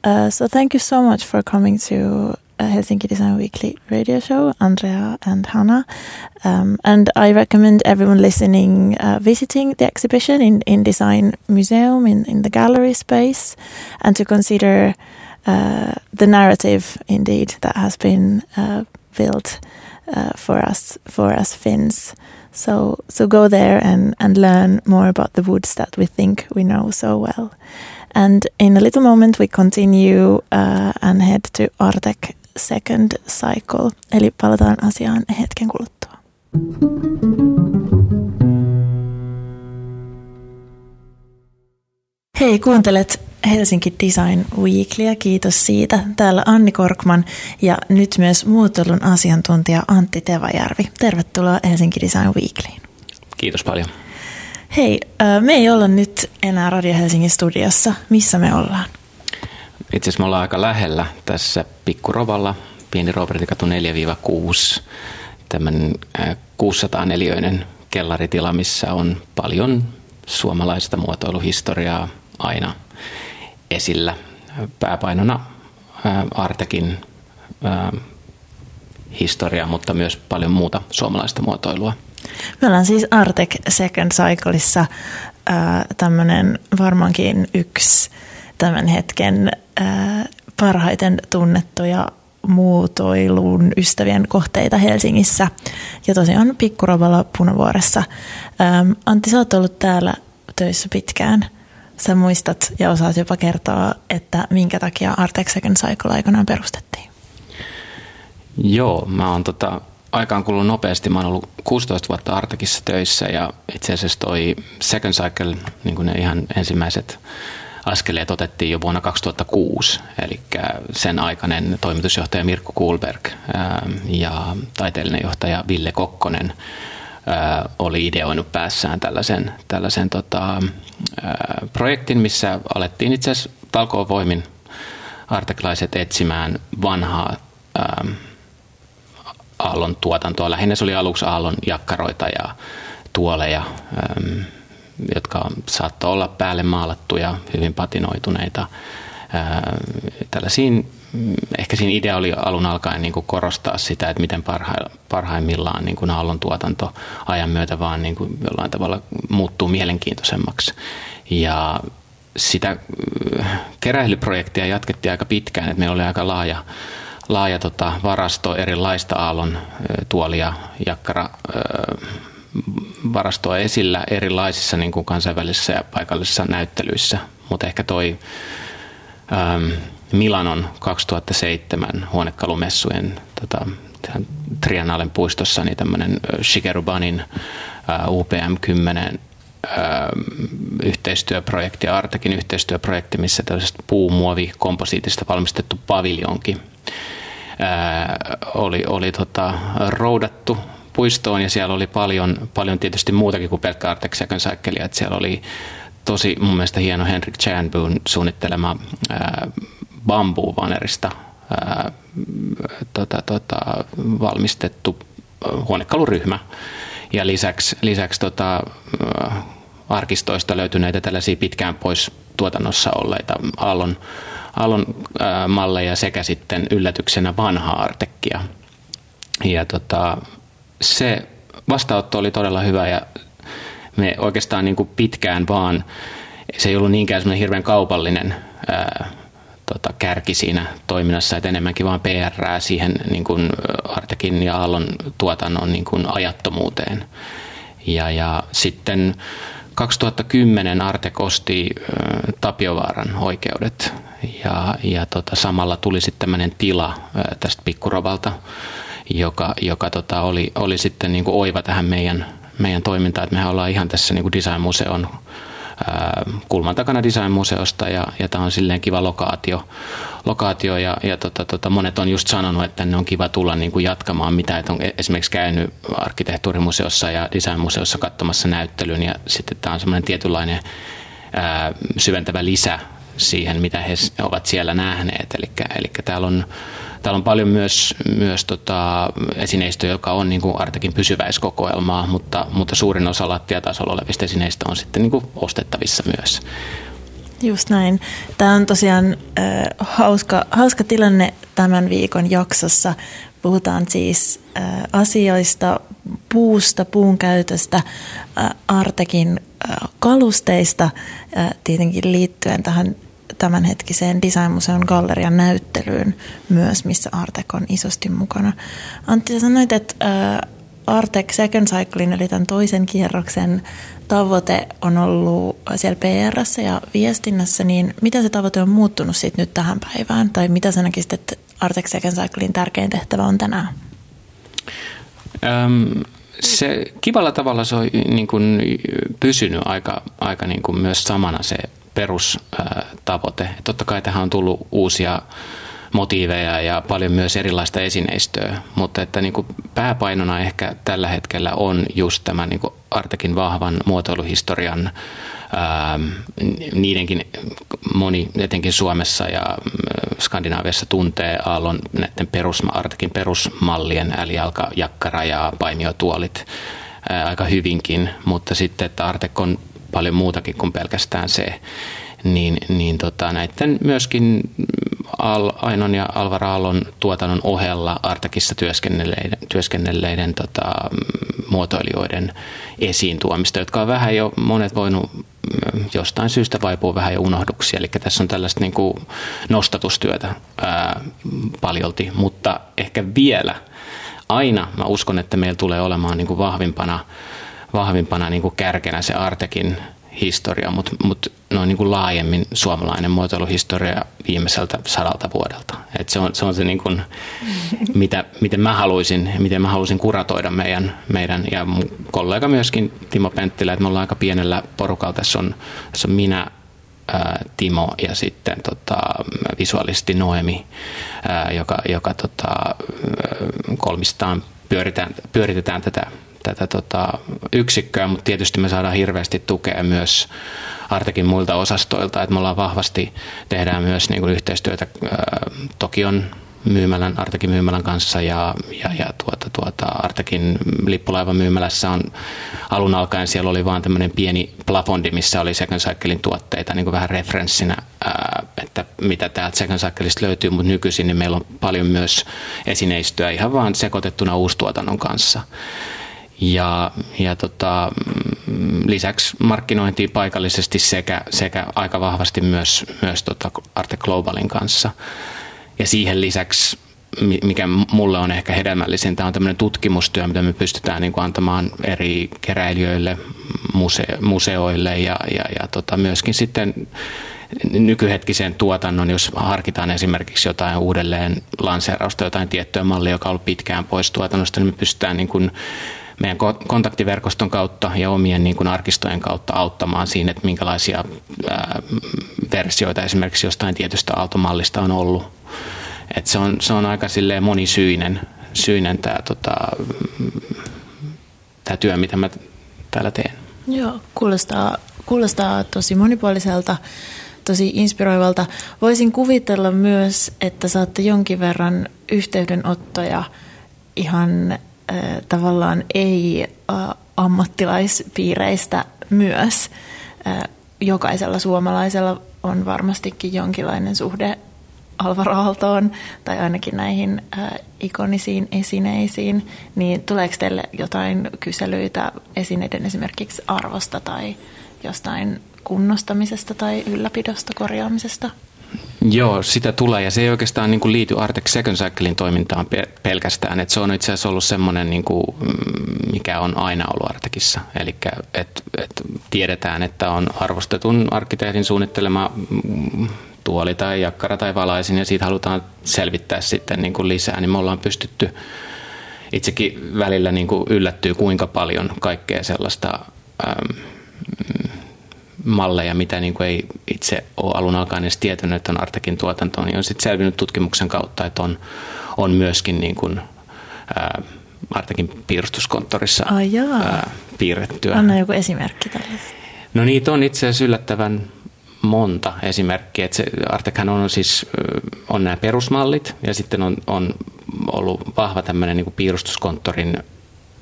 Uh, so thank you so much for coming to uh, Helsinki Design Weekly radio show, Andrea and Hannah. Um, and I recommend everyone listening uh, visiting the exhibition in, in Design Museum in, in the gallery space and to consider uh, the narrative indeed that has been uh, built uh, for us for us Finns. So so go there and, and learn more about the woods that we think we know so well. And in a little moment we continue uh, and head to Artek second cycle. Eli palataan asiaan hetken kuluttua. Hei, kuuntelet Helsinki Design Weeklyä. Kiitos siitä. Täällä Anni Korkman ja nyt myös muotoilun asiantuntija Antti Tevajärvi. Tervetuloa Helsinki Design Weeklyin. Kiitos paljon. Hei, me ei olla nyt enää Radio Helsingin studiossa. Missä me ollaan? Itse asiassa me ollaan aika lähellä tässä Pikkurovalla, pieni Robertikatu 4-6, tämmöinen 600 neliöinen kellaritila, missä on paljon suomalaista muotoiluhistoriaa aina esillä. Pääpainona ää, Artekin historiaa, mutta myös paljon muuta suomalaista muotoilua. Me ollaan siis Artec Second Cycleissa tämmöinen varmaankin yksi tämän hetken parhaiten tunnettuja muotoilun ystävien kohteita Helsingissä. Ja tosiaan Pikkurovalla Punavuoressa. Antti, sä oot ollut täällä töissä pitkään. Sä muistat ja osaat jopa kertoa, että minkä takia Artec Second Cycle aikanaan perustettiin. Joo, mä oon tota, aikaan kulunut nopeasti. Mä oon ollut 16 vuotta Artekissa töissä ja itse asiassa toi Second Cycle, niin kuin ne ihan ensimmäiset askeleet otettiin jo vuonna 2006. Eli sen aikainen toimitusjohtaja Mirko Kuhlberg ja taiteellinen johtaja Ville Kokkonen oli ideoinut päässään tällaisen, tällaisen tota, projektin, missä alettiin itse asiassa talkoovoimin arteklaiset etsimään vanhaa ää, Aallon tuotantoa. Lähinnä se oli aluksi Aallon jakkaroita ja tuoleja, äm, jotka saattoi olla päälle maalattuja, hyvin patinoituneita. Ää, tällaisiin, ehkä siinä idea oli alun alkaen niin kuin korostaa sitä, että miten parha, parhaimmillaan niin kuin Aallon tuotanto ajan myötä vaan niin kuin jollain tavalla muuttuu mielenkiintoisemmaksi. Ja sitä äh, keräilyprojektia jatkettiin aika pitkään, että meillä oli aika laaja laaja tota, varasto erilaista aallon tuolia, jakkara varastoa esillä erilaisissa niin kuin kansainvälisissä ja paikallisissa näyttelyissä. Mutta ehkä toi ähm, Milanon 2007 huonekalumessujen tota, Triennalen puistossa niin tämmöinen Shigeru Banin äh, UPM 10 yhteistyöprojekti, Artekin yhteistyöprojekti, missä tällaisesta puumuovikomposiitista valmistettu paviljonki ää, oli, oli tota, roudattu puistoon. Ja siellä oli paljon, paljon tietysti muutakin kuin pelkkä Artek Second Cycle, että siellä oli tosi mun mielestä hieno Henrik Chanboon suunnittelema ää, bambuvanerista tota, tota, valmistettu huonekaluryhmä ja lisäksi, lisäksi tota, arkistoista löytyneitä tällaisia pitkään pois tuotannossa olleita Aallon, Aallon ää, malleja sekä sitten yllätyksenä vanhaa Artekkia. Ja tota, se vastaanotto oli todella hyvä ja me oikeastaan niin kuin pitkään vaan, se ei ollut niinkään semmoinen hirveän kaupallinen ää, tota, kärki siinä toiminnassa, että enemmänkin vaan PR siihen niin kuin Artekin ja Aallon tuotannon niin kuin ajattomuuteen. Ja, ja sitten 2010 Artek osti äh, Tapiovaaran oikeudet ja, ja tota, samalla tuli sitten tämmöinen tila äh, tästä Pikkurovalta, joka, joka tota, oli, oli sitten niin kuin oiva tähän meidän, meidän toimintaa. Että mehän ollaan ihan tässä niin kuin Design-museon kulman takana Design-museosta ja, ja tämä on silleen kiva lokaatio, lokaatio ja, ja tota, tota, monet on just sanonut, että tänne on kiva tulla niin kuin jatkamaan mitä, että on esimerkiksi käynyt arkkitehtuurimuseossa ja Design-museossa katsomassa näyttelyn ja sitten tämä on semmoinen tietynlainen ää, syventävä lisä siihen, mitä he ovat siellä nähneet. Eli, eli täällä on Täällä on paljon myös, myös tota esineistöä, joka on niin kuin Artekin pysyväiskokoelmaa, mutta, mutta suurin osa lattiatasolla olevista esineistä on sitten niin kuin ostettavissa myös. Just näin. Tämä on tosiaan äh, hauska, hauska tilanne tämän viikon jaksossa. Puhutaan siis äh, asioista, puusta, puun käytöstä, äh, Artekin äh, kalusteista, äh, tietenkin liittyen tähän tämänhetkiseen Designmuseon gallerian näyttelyyn myös, missä Artek on isosti mukana. Antti, sanoit, että Artek Second Cyclein, eli tämän toisen kierroksen tavoite on ollut siellä pr ja viestinnässä, niin mitä se tavoite on muuttunut siitä nyt tähän päivään? Tai mitä sä näkisit, että Artek Second Cyclein tärkein tehtävä on tänään? Öm, se kivalla tavalla se on niin kuin pysynyt aika, aika niin kuin myös samana se perustavoite. Totta kai tähän on tullut uusia motiiveja ja paljon myös erilaista esineistöä, mutta että niin kuin pääpainona ehkä tällä hetkellä on just tämä niin kuin Artekin vahvan muotoiluhistorian niidenkin moni, etenkin Suomessa ja Skandinaaviassa tuntee Aallon näiden perus, Artekin perusmallien, eli jalka, jakkara ja paimiotuolit aika hyvinkin, mutta sitten, että Artek on paljon muutakin kuin pelkästään se. Niin, niin tota, näiden myöskin Al, Ainon ja Alvar Aallon tuotannon ohella Artakissa työskennelleiden, työskennelleiden tota, muotoilijoiden esiin tuomista, jotka on vähän jo monet voinut jostain syystä vaipuu vähän jo unohduksi. Eli tässä on tällaista niin kuin nostatustyötä ää, paljolti, mutta ehkä vielä aina mä uskon, että meillä tulee olemaan niin kuin vahvimpana vahvimpana niin kuin kärkenä se Artekin historia, mutta mut noin niin kuin laajemmin suomalainen muotoiluhistoria viimeiseltä sadalta vuodelta. Et se on se, on se niin kuin, mitä, miten, mä haluaisin, miten mä haluaisin kuratoida meidän, meidän ja mun kollega myöskin Timo Penttilä, että me ollaan aika pienellä porukalla. Tässä on, tässä on minä, Timo ja sitten tota, visuaalisti Noemi, joka, joka tota, kolmistaan pyöritetään, pyöritetään tätä tätä tota, yksikköä, mutta tietysti me saadaan hirveästi tukea myös Artekin muilta osastoilta, että me ollaan vahvasti, tehdään myös niin kuin yhteistyötä ää, Tokion myymälän, Artekin myymälän kanssa ja, ja, ja tuota, tuota, Artekin lippulaivan myymälässä on alun alkaen siellä oli vaan tämmöinen pieni plafondi, missä oli Second Cyclein tuotteita niin kuin vähän referenssinä, ää, että mitä täältä Second Cycleista löytyy, mutta nykyisin niin meillä on paljon myös esineistöä ihan vaan sekoitettuna uustuotannon kanssa. Ja, ja tota, lisäksi markkinointiin paikallisesti sekä, sekä aika vahvasti myös, myös tota Arte Globalin kanssa. Ja siihen lisäksi, mikä mulle on ehkä hedelmällisintä, on tämmöinen tutkimustyö, mitä me pystytään niin kuin antamaan eri keräilijöille, muse- museoille ja, ja, ja tota myöskin sitten nykyhetkisen tuotannon, jos harkitaan esimerkiksi jotain uudelleen lanseerausta, jotain tiettyä mallia, joka on ollut pitkään pois tuotannosta, niin me pystytään niin kuin meidän kontaktiverkoston kautta ja omien niin kuin arkistojen kautta auttamaan siinä, että minkälaisia ää, versioita esimerkiksi jostain tietystä aaltomallista on ollut. Et se, on, se on aika monisyinen syinen tämä tota, tää työ, mitä mä täällä teen. Joo, kuulostaa, kuulostaa tosi monipuoliselta, tosi inspiroivalta. Voisin kuvitella myös, että saatte jonkin verran yhteydenottoja ihan tavallaan ei-ammattilaispiireistä myös. Jokaisella suomalaisella on varmastikin jonkinlainen suhde Alvar Aaltoon tai ainakin näihin ikonisiin esineisiin, niin tuleeko teille jotain kyselyitä esineiden esimerkiksi arvosta tai jostain kunnostamisesta tai ylläpidosta, korjaamisesta? Joo, sitä tulee ja se ei oikeastaan niin kuin liity Artex Second Cyclein toimintaan pelkästään. Et se on itse asiassa ollut semmoinen, niin mm, mikä on aina ollut Artekissa. Eli et, et tiedetään, että on arvostetun arkkitehdin suunnittelema mm, tuoli tai jakkara tai valaisin ja siitä halutaan selvittää sitten niin kuin lisää, niin me ollaan pystytty itsekin välillä niin kuin yllättyy, kuinka paljon kaikkea sellaista ähm, malleja, mitä niin kuin ei itse ole alun alkaen edes tietänyt, että on Artekin tuotanto, niin on sitten selvinnyt tutkimuksen kautta, että on, on myöskin niin kuin, ää, Artekin piirustuskonttorissa Ai ää, piirrettyä. Anna joku esimerkki tällaisesta. No niitä on itse asiassa yllättävän monta esimerkkiä. Että se Artekhan on siis on nämä perusmallit ja sitten on, on ollut vahva tämmöinen niin piirustuskonttorin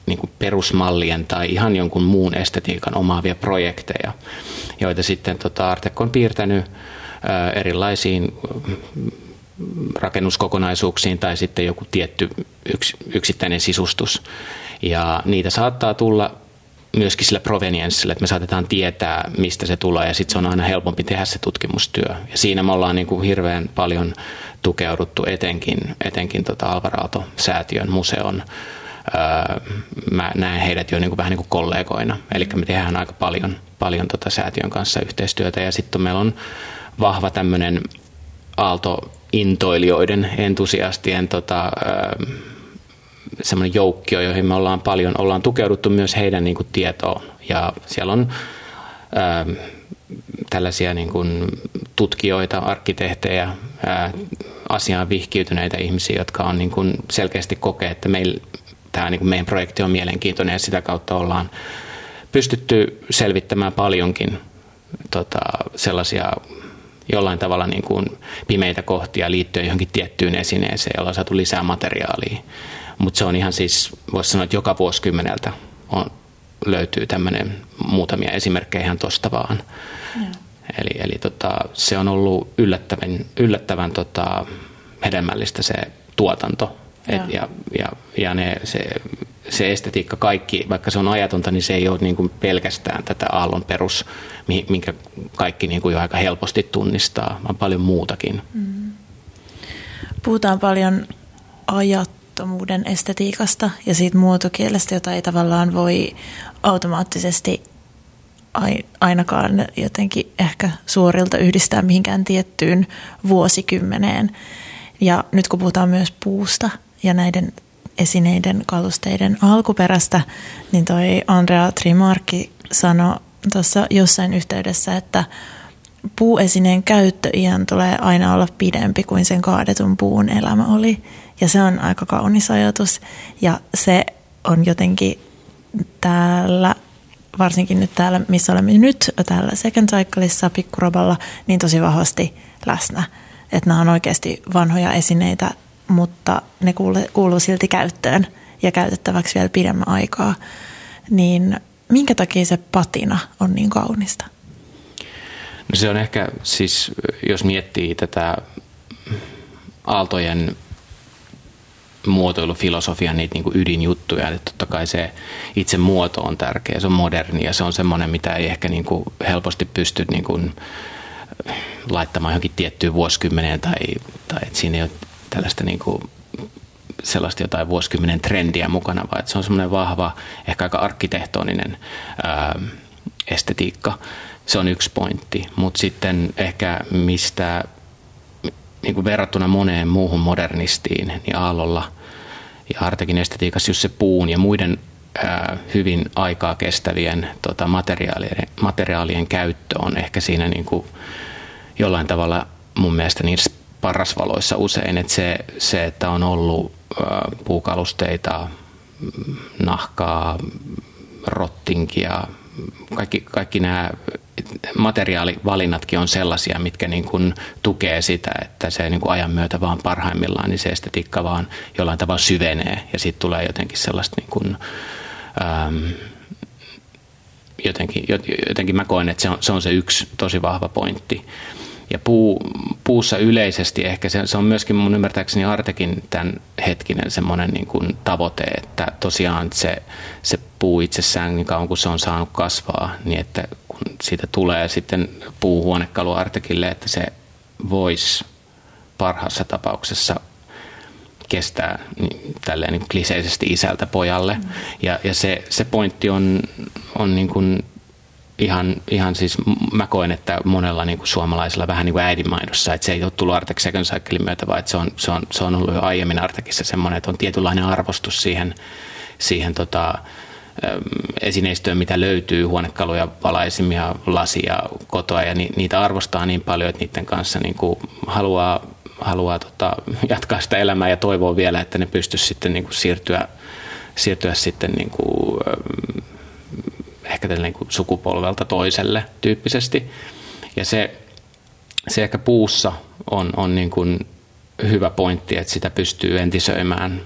niin kuin perusmallien tai ihan jonkun muun estetiikan omaavia projekteja, joita sitten tota Artek on piirtänyt erilaisiin rakennuskokonaisuuksiin tai sitten joku tietty yks, yksittäinen sisustus. Ja niitä saattaa tulla myöskin sillä provenienssillä, että me saatetaan tietää, mistä se tulee ja sitten se on aina helpompi tehdä se tutkimustyö. Ja siinä me ollaan niin kuin hirveän paljon tukeuduttu etenkin, etenkin tota Alvar Aalto-säätiön museon mä näen heidät jo niin kuin vähän niin kuin kollegoina. Eli me tehdään aika paljon, paljon tota säätiön kanssa yhteistyötä ja sitten meillä on vahva tämmöinen aaltointoilijoiden, entusiastien tota, semmoinen joukkio, joihin me ollaan paljon, ollaan tukeuduttu myös heidän niin kuin tietoon. Ja siellä on ää, tällaisia niin kuin tutkijoita, arkkitehtejä, ää, asiaan vihkiytyneitä ihmisiä, jotka on niin kuin selkeästi kokee, että meillä tämä niin kuin meidän projekti on mielenkiintoinen ja sitä kautta ollaan pystytty selvittämään paljonkin tota, sellaisia jollain tavalla niin kuin pimeitä kohtia liittyen johonkin tiettyyn esineeseen, jolla on saatu lisää materiaalia. Mutta se on ihan siis, voisi sanoa, että joka vuosikymmeneltä on, löytyy tämmöinen muutamia esimerkkejä ihan tosta vaan. Eli, eli tota, se on ollut yllättävän, yllättävän tota, hedelmällistä se tuotanto et, ja, ja, ja ne, se, se estetiikka kaikki, vaikka se on ajatonta, niin se ei ole niin kuin pelkästään tätä aallon perus, minkä kaikki niin kuin jo aika helposti tunnistaa, vaan paljon muutakin. Mm. Puhutaan paljon ajattomuuden estetiikasta ja siitä muotokielestä, jota ei tavallaan voi automaattisesti ainakaan jotenkin ehkä suorilta yhdistää mihinkään tiettyyn vuosikymmeneen. Ja nyt kun puhutaan myös puusta – ja näiden esineiden, kalusteiden alkuperästä, niin toi Andrea Trimarkki sanoi tuossa jossain yhteydessä, että puuesineen käyttöiän tulee aina olla pidempi kuin sen kaadetun puun elämä oli. Ja se on aika kaunis ajatus. Ja se on jotenkin täällä, varsinkin nyt täällä, missä olemme nyt, täällä Second Cycleissa, Pikkuroballa, niin tosi vahvasti läsnä. Että nämä on oikeasti vanhoja esineitä, mutta ne kuuluu silti käyttöön ja käytettäväksi vielä pidemmän aikaa. Niin minkä takia se patina on niin kaunista? No se on ehkä siis, jos miettii tätä aaltojen muotoilufilosofian niitä niin kuin ydinjuttuja, että totta kai se itse muoto on tärkeä, se on moderni ja se on semmoinen, mitä ei ehkä niin kuin helposti pysty niin kuin laittamaan johonkin tiettyyn vuosikymmeneen tai, tai että siinä ei ole tällaista niin kuin sellaista jotain vuosikymmenen trendiä mukana, vaan että se on semmoinen vahva, ehkä aika arkkitehtoninen ää, estetiikka. Se on yksi pointti, mutta sitten ehkä mistä niin kuin verrattuna moneen muuhun modernistiin, niin Aallolla ja Artekin estetiikassa just se puun ja muiden ää, hyvin aikaa kestävien tota, materiaalien, materiaalien käyttö on ehkä siinä niin kuin jollain tavalla mun mielestä niissä parasvaloissa usein, että se, se että on ollut puukalusteita, nahkaa, rottinkia, kaikki, kaikki nämä materiaalivalinnatkin on sellaisia, mitkä niin kuin tukee sitä, että se niin kuin ajan myötä vaan parhaimmillaan, niin se estetiikka vaan jollain tavalla syvenee ja siitä tulee jotenkin sellaista niin kuin, ähm, jotenkin, jotenkin mä koen, että se on, se on se yksi tosi vahva pointti. Ja puu, puussa yleisesti ehkä se, se on myöskin mun ymmärtääkseni Artekin tämän hetkinen semmoinen niin kuin tavoite, että tosiaan se, se puu itsessään niin kauan kuin se on saanut kasvaa, niin että kun siitä tulee sitten puuhuonekalu Artekille, että se voisi parhaassa tapauksessa kestää niin, tälleen niin kliseisesti isältä pojalle. Mm. Ja, ja se, se pointti on, on niin kuin ihan, ihan siis mä koen, että monella niin kuin suomalaisella vähän niin äidinmaidossa, että se ei ole tullut Artek Second Cyclein myötä, vaan että se on, se on, se on ollut jo aiemmin Artekissa semmoinen, että on tietynlainen arvostus siihen, siihen tota, esineistöön, mitä löytyy, huonekaluja, valaisimia, lasia, kotoa ja ni, niitä arvostaa niin paljon, että niiden kanssa niin kuin haluaa, haluaa tota, [LAUGHS] jatkaa sitä elämää ja toivoo vielä, että ne pystyisi sitten niin kuin siirtyä, siirtyä sitten niin kuin, ehkä niin kuin sukupolvelta toiselle tyyppisesti. Ja se, se ehkä puussa on, on niin kuin hyvä pointti, että sitä pystyy entisöimään,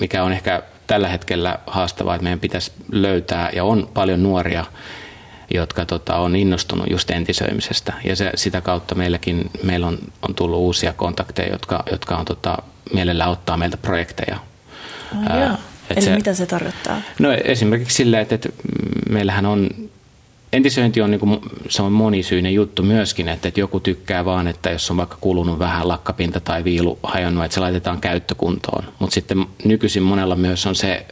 mikä on ehkä tällä hetkellä haastavaa, että meidän pitäisi löytää, ja on paljon nuoria, jotka tota, on innostunut just entisöimisestä. Ja se, sitä kautta meilläkin meillä on, on tullut uusia kontakteja, jotka, jotka on tota, mielellään ottaa meiltä projekteja. Oh, Eli se, mitä se tarkoittaa? No esimerkiksi silleen, että, että meillähän on entisöinti on, niin kuin, se on monisyinen juttu myöskin, että, että joku tykkää vaan, että jos on vaikka kulunut vähän lakkapinta tai viilu hajonnut, että se laitetaan käyttökuntoon. Mutta sitten nykyisin monella myös on se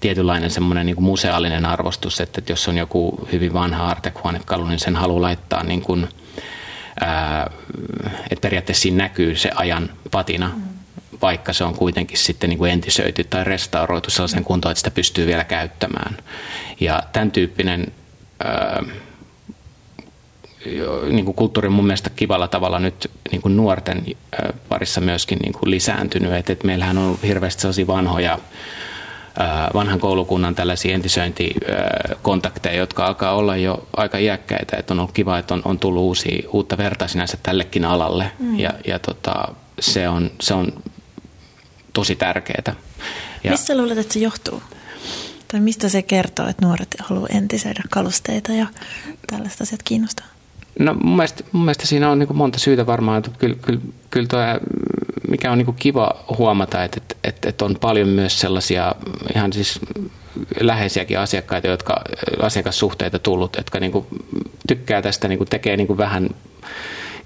tietynlainen semmoinen niin museaalinen arvostus, että, että jos on joku hyvin vanha artekuonekalu, niin sen haluaa laittaa niin kuin, ää, että periaatteessa siinä näkyy se ajan patina. Mm vaikka se on kuitenkin sitten niin kuin entisöity tai restauroitu sellaisen kuntoon, että sitä pystyy vielä käyttämään. Ja tämän tyyppinen niin kuin kulttuuri mun mielestä kivalla tavalla nyt niin kuin nuorten parissa myöskin niin kuin lisääntynyt. Et, et meillähän on hirveästi sellaisia vanhoja vanhan koulukunnan tällaisia entisöintikontakteja, jotka alkaa olla jo aika iäkkäitä. Et on ollut kiva, että on, on tullut uusia, uutta verta sinänsä tällekin alalle mm. ja, ja tota, se, on, se on tosi tärkeää. Ja, Mistä luulet, että se johtuu? Tai mistä se kertoo, että nuoret haluaa entisöidä kalusteita ja tällaista asiat kiinnostaa? No mun mielestä, mun mielestä siinä on niin monta syytä varmaan. Että kyllä, kyllä, kyllä toi, mikä on niin kiva huomata, että, että, että on paljon myös sellaisia ihan siis läheisiäkin asiakkaita, jotka asiakassuhteita tullut, jotka niin tykkää tästä, niin tekee niin vähän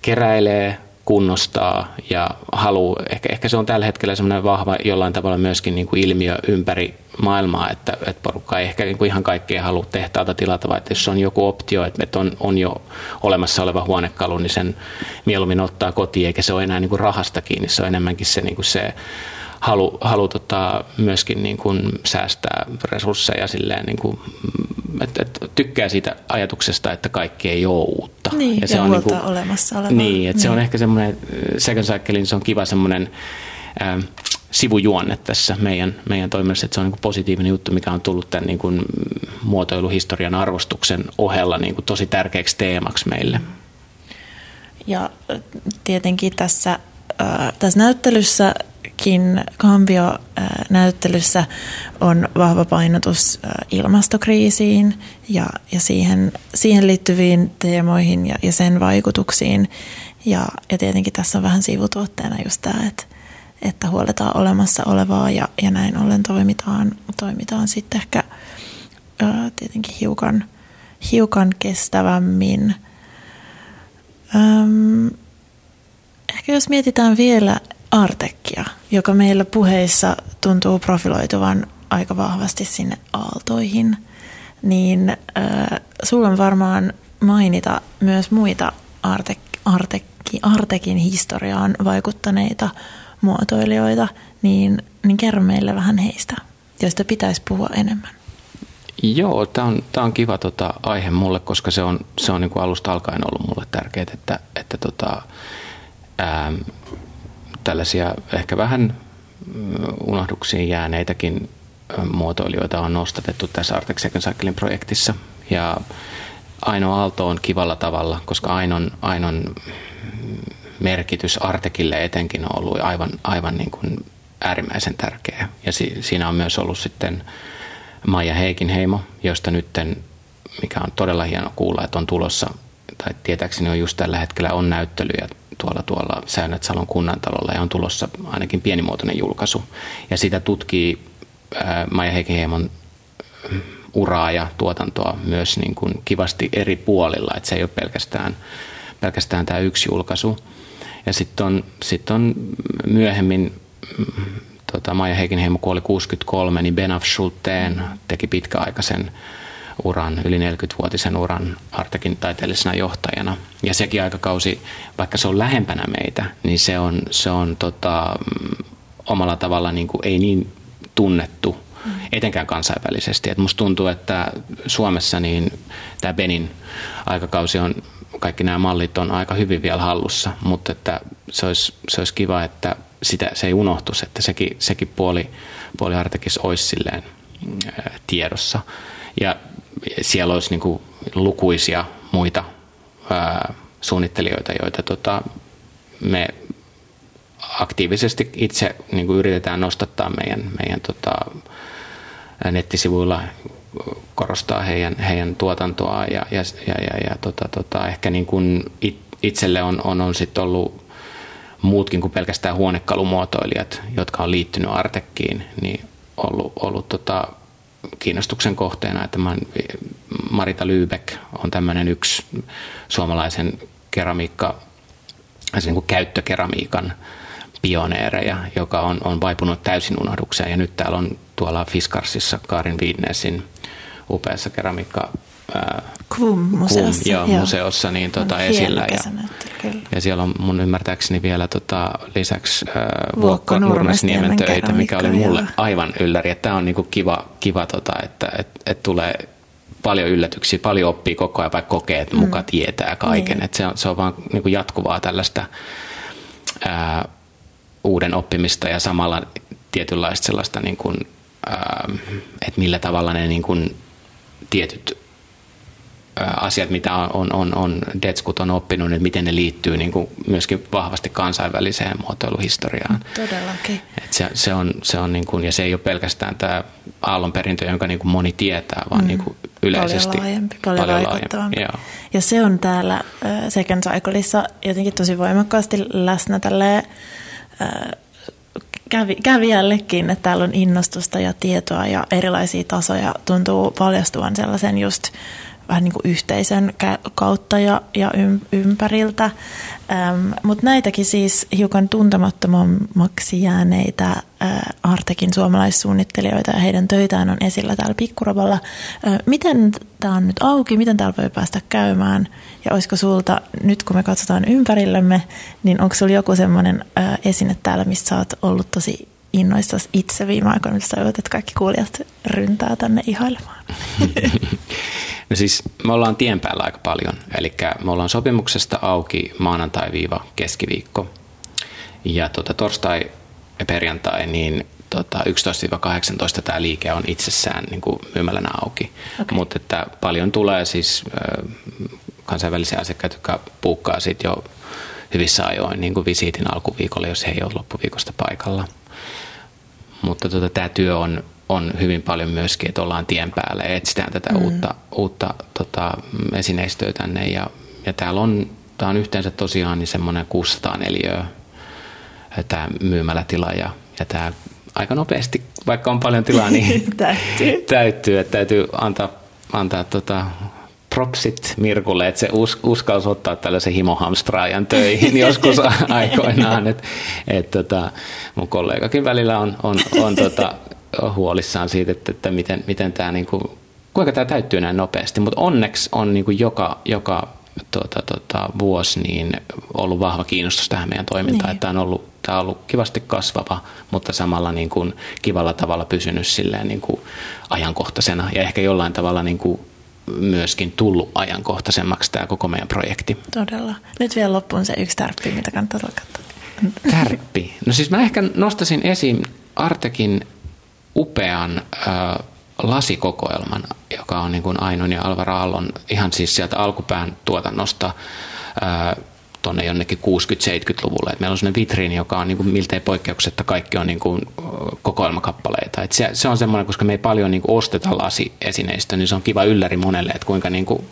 keräilee, kunnostaa ja halu, ehkä, ehkä se on tällä hetkellä semmoinen vahva jollain tavalla myöskin niin kuin ilmiö ympäri maailmaa, että, että porukka ei ehkä niin kuin ihan kaikkea halua tehtaalta tilata, vaan että jos on joku optio, että, että on, on jo olemassa oleva huonekalu, niin sen mieluummin ottaa kotiin, eikä se ole enää niin kuin rahasta kiinni, se on enemmänkin se, niin kuin se halu, halu tota, myöskin niin kuin säästää resursseja silleen, niin kuin, että, että tykkää siitä ajatuksesta, että kaikki ei ole uutta. Niin, ja, se on niin kuin, olemassa olevaa. Niin, että niin. se on niin. ehkä semmoinen, second cycle, se on kiva semmoinen äh, sivujuonne tässä meidän, meidän toiminnassa, että se on niin positiivinen juttu, mikä on tullut tämän niin kuin muotoiluhistorian arvostuksen ohella niin kuin tosi tärkeäksi teemaksi meille. Ja tietenkin tässä, äh, tässä näyttelyssä Kin Kambio-näyttelyssä on vahva painotus ilmastokriisiin ja, ja siihen, siihen liittyviin teemoihin ja, ja sen vaikutuksiin. Ja, ja tietenkin tässä on vähän sivutuotteena just tämä, että, että huoletaan olemassa olevaa ja, ja näin ollen toimitaan, toimitaan sitten ehkä ää, tietenkin hiukan, hiukan kestävämmin. Öm, ehkä jos mietitään vielä Artekkia, joka meillä puheissa tuntuu profiloituvan aika vahvasti sinne aaltoihin, niin äh, sulla on varmaan mainita myös muita Artek, Artekki, Artekin historiaan vaikuttaneita muotoilijoita, niin, niin kerro meille vähän heistä, joista pitäisi puhua enemmän. Joo, tämä on, on kiva tota, aihe mulle, koska se on, se on niinku alusta alkaen ollut mulle tärkeää, että, että tota, ää, tällaisia ehkä vähän mm, unohduksiin jäänneitäkin muotoilijoita on nostatettu tässä Artex Second Cycling projektissa. Ja Aino Aalto on kivalla tavalla, aika Ainon, Ainon merkitys Artekille etenkin on ollut aivan, aivan niin kuin äärimmäisen tärkeä. Ja si, siinä on myös ollut sitten Maija Heikinheimo, josta nytten, mikä on todella hieno kuulla, että on tulossa, tai tietääkseni on just tällä hetkellä on näyttelyjä tuolla, tuolla Säännöt Salon kunnantalolla ja on tulossa ainakin pienimuotoinen julkaisu. Ja sitä tutkii ää, Maija Heikiheimon uraa ja tuotantoa myös niin kuin kivasti eri puolilla, että se ei ole pelkästään, pelkästään tämä yksi julkaisu. Ja sitten on, sit on myöhemmin, tota, Maija Heikinheimo kuoli 63, niin Benaf Schulteen teki pitkäaikaisen uran, yli 40-vuotisen uran Artekin taiteellisena johtajana. Ja sekin aikakausi, vaikka se on lähempänä meitä, niin se on, se on tota, mm, omalla tavalla niin kuin, ei niin tunnettu etenkään kansainvälisesti. Et musta tuntuu, että Suomessa niin tämä Benin aikakausi on, kaikki nämä mallit on aika hyvin vielä hallussa, mutta että se olisi, se olisi kiva, että sitä, se ei unohtuisi, että sekin, sekin puoli, puoli Artekis olisi silleen tiedossa. Ja siellä olisi niin kuin lukuisia muita ää, suunnittelijoita, joita tota, me aktiivisesti itse niin kuin yritetään nostattaa meidän, meidän tota, nettisivuilla korostaa heidän, heidän tuotantoa ja, ja, ja, ja, ja tota, tota, ehkä niin kuin itselle on, on, on sit ollut muutkin kuin pelkästään huonekalumuotoilijat, jotka on liittynyt Artekkiin, niin ollut, ollut tota, kiinnostuksen kohteena, että Marita Lübeck on tämmöinen yksi suomalaisen keramiikka, siis niin kuin käyttökeramiikan pioneereja, joka on, on vaipunut täysin unohdukseen. Ja nyt täällä on tuolla Fiskarsissa Karin Viidnesin upeassa keramiikka Kvum-museossa. joo, joo, museossa niin, tota, esillä. Ja, ja siellä on mun ymmärtääkseni vielä tota, lisäksi äh, Vuokko Nurmesniemen töitä, mikä oli mulle joo. aivan ylläri. Tämä on niinku kiva, kiva tota, että et, et tulee paljon yllätyksiä, paljon oppii koko ajan, vaikka kokee, että muka mm. tietää kaiken. Niin. Et se, on, se on vaan niinku jatkuvaa tällaista ää, uuden oppimista ja samalla tietynlaista sellaista, niin kuin, ää, että millä tavalla ne niin kuin, tietyt asiat, mitä on, on, on Detskut on oppinut, että miten ne liittyy niin kuin myöskin vahvasti kansainväliseen muotoiluhistoriaan. Todellakin. Et se, se on, se on niin kuin, ja se ei ole pelkästään tämä aallon perintö, jonka niin kuin moni tietää, vaan mm. niin kuin yleisesti. Paljon laajempi, paljon, paljon vaikuttavampi. Ja se on täällä Second Cycleissa jotenkin tosi voimakkaasti läsnä tälleen kävi, kävijällekin, että täällä on innostusta ja tietoa ja erilaisia tasoja tuntuu paljastuvan sellaisen just vähän niin kuin yhteisön kautta ja, ja ympäriltä. Ähm, Mutta näitäkin siis hiukan tuntemattomammaksi jääneitä äh, Artekin suomalaissuunnittelijoita ja heidän töitään on esillä täällä Pikkuraballa. Äh, miten tämä on nyt auki, miten täällä voi päästä käymään ja olisiko sulta, nyt kun me katsotaan ympärillemme, niin onko sulla joku semmoinen äh, esine täällä, missä sä oot ollut tosi innoissasi itse viime aikoina, missä että kaikki kuulijat ryntää tänne ihailemaan? [LAUGHS] No siis me ollaan tien päällä aika paljon, eli me ollaan sopimuksesta auki maanantai-keskiviikko. Ja tuota, torstai ja perjantai, niin tota, 11-18 tämä liike on itsessään niin kuin myymälänä auki. Okay. Mutta että paljon tulee siis äh, kansainvälisiä asiakkaita, jotka puukkaa sit jo hyvissä ajoin niin kuin visiitin alkuviikolla, jos he ei ole loppuviikosta paikalla. Mutta tota, tämä työ on on hyvin paljon myöskin, että ollaan tien päällä ja etsitään tätä mm. uutta, uutta tota, esineistöä tänne. Ja, ja täällä on, tää on yhteensä tosiaan niin semmoinen 600 neliöä tämä myymälätila ja, ja tämä aika nopeasti, vaikka on paljon tilaa, niin täytyy. [LAUGHS] [LAUGHS] täyttyy. Että täytyy antaa, antaa tota, propsit Mirkulle, että se us, uskalsi ottaa tällaisen himohamstraajan töihin [LAUGHS] joskus aikoinaan. Et, et, tota, mun kollegakin välillä on, on, on tota, huolissaan siitä, että, että miten, miten tämä, niin kuin, kuinka tämä täyttyy näin nopeasti. Mutta onneksi on niin kuin joka, joka tuota, tuota, vuosi niin ollut vahva kiinnostus tähän meidän toimintaan. Niin. Että tämä on ollut, tämä on ollut kivasti kasvava, mutta samalla niin kuin kivalla tavalla pysynyt silleen niin kuin ajankohtaisena ja ehkä jollain tavalla niin kuin myöskin tullut ajankohtaisemmaksi tämä koko meidän projekti. Todella. Nyt vielä loppuun se yksi tärppi, mitä kannattaa katsoa. Tärppi. No siis mä ehkä nostasin esiin Artekin upean äh, lasikokoelman, joka on niin kuin Ainon ja Alvaro Aallon ihan siis sieltä alkupään tuotannosta äh, tuonne jonnekin 60-70-luvulle. Et meillä on sellainen vitriini, joka on niin kuin miltei poikkeuksetta kaikki on niin kuin kokoelmakappaleita. Et se, se on semmoinen, koska me ei paljon niin kuin osteta lasiesineistä, niin se on kiva ylläri monelle, että kuinka niin kuin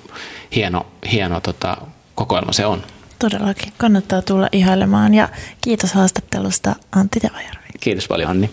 hieno, hieno tota, kokoelma se on. Todellakin. Kannattaa tulla ihailemaan ja kiitos haastattelusta Antti Tevajärvi. Kiitos paljon Anni.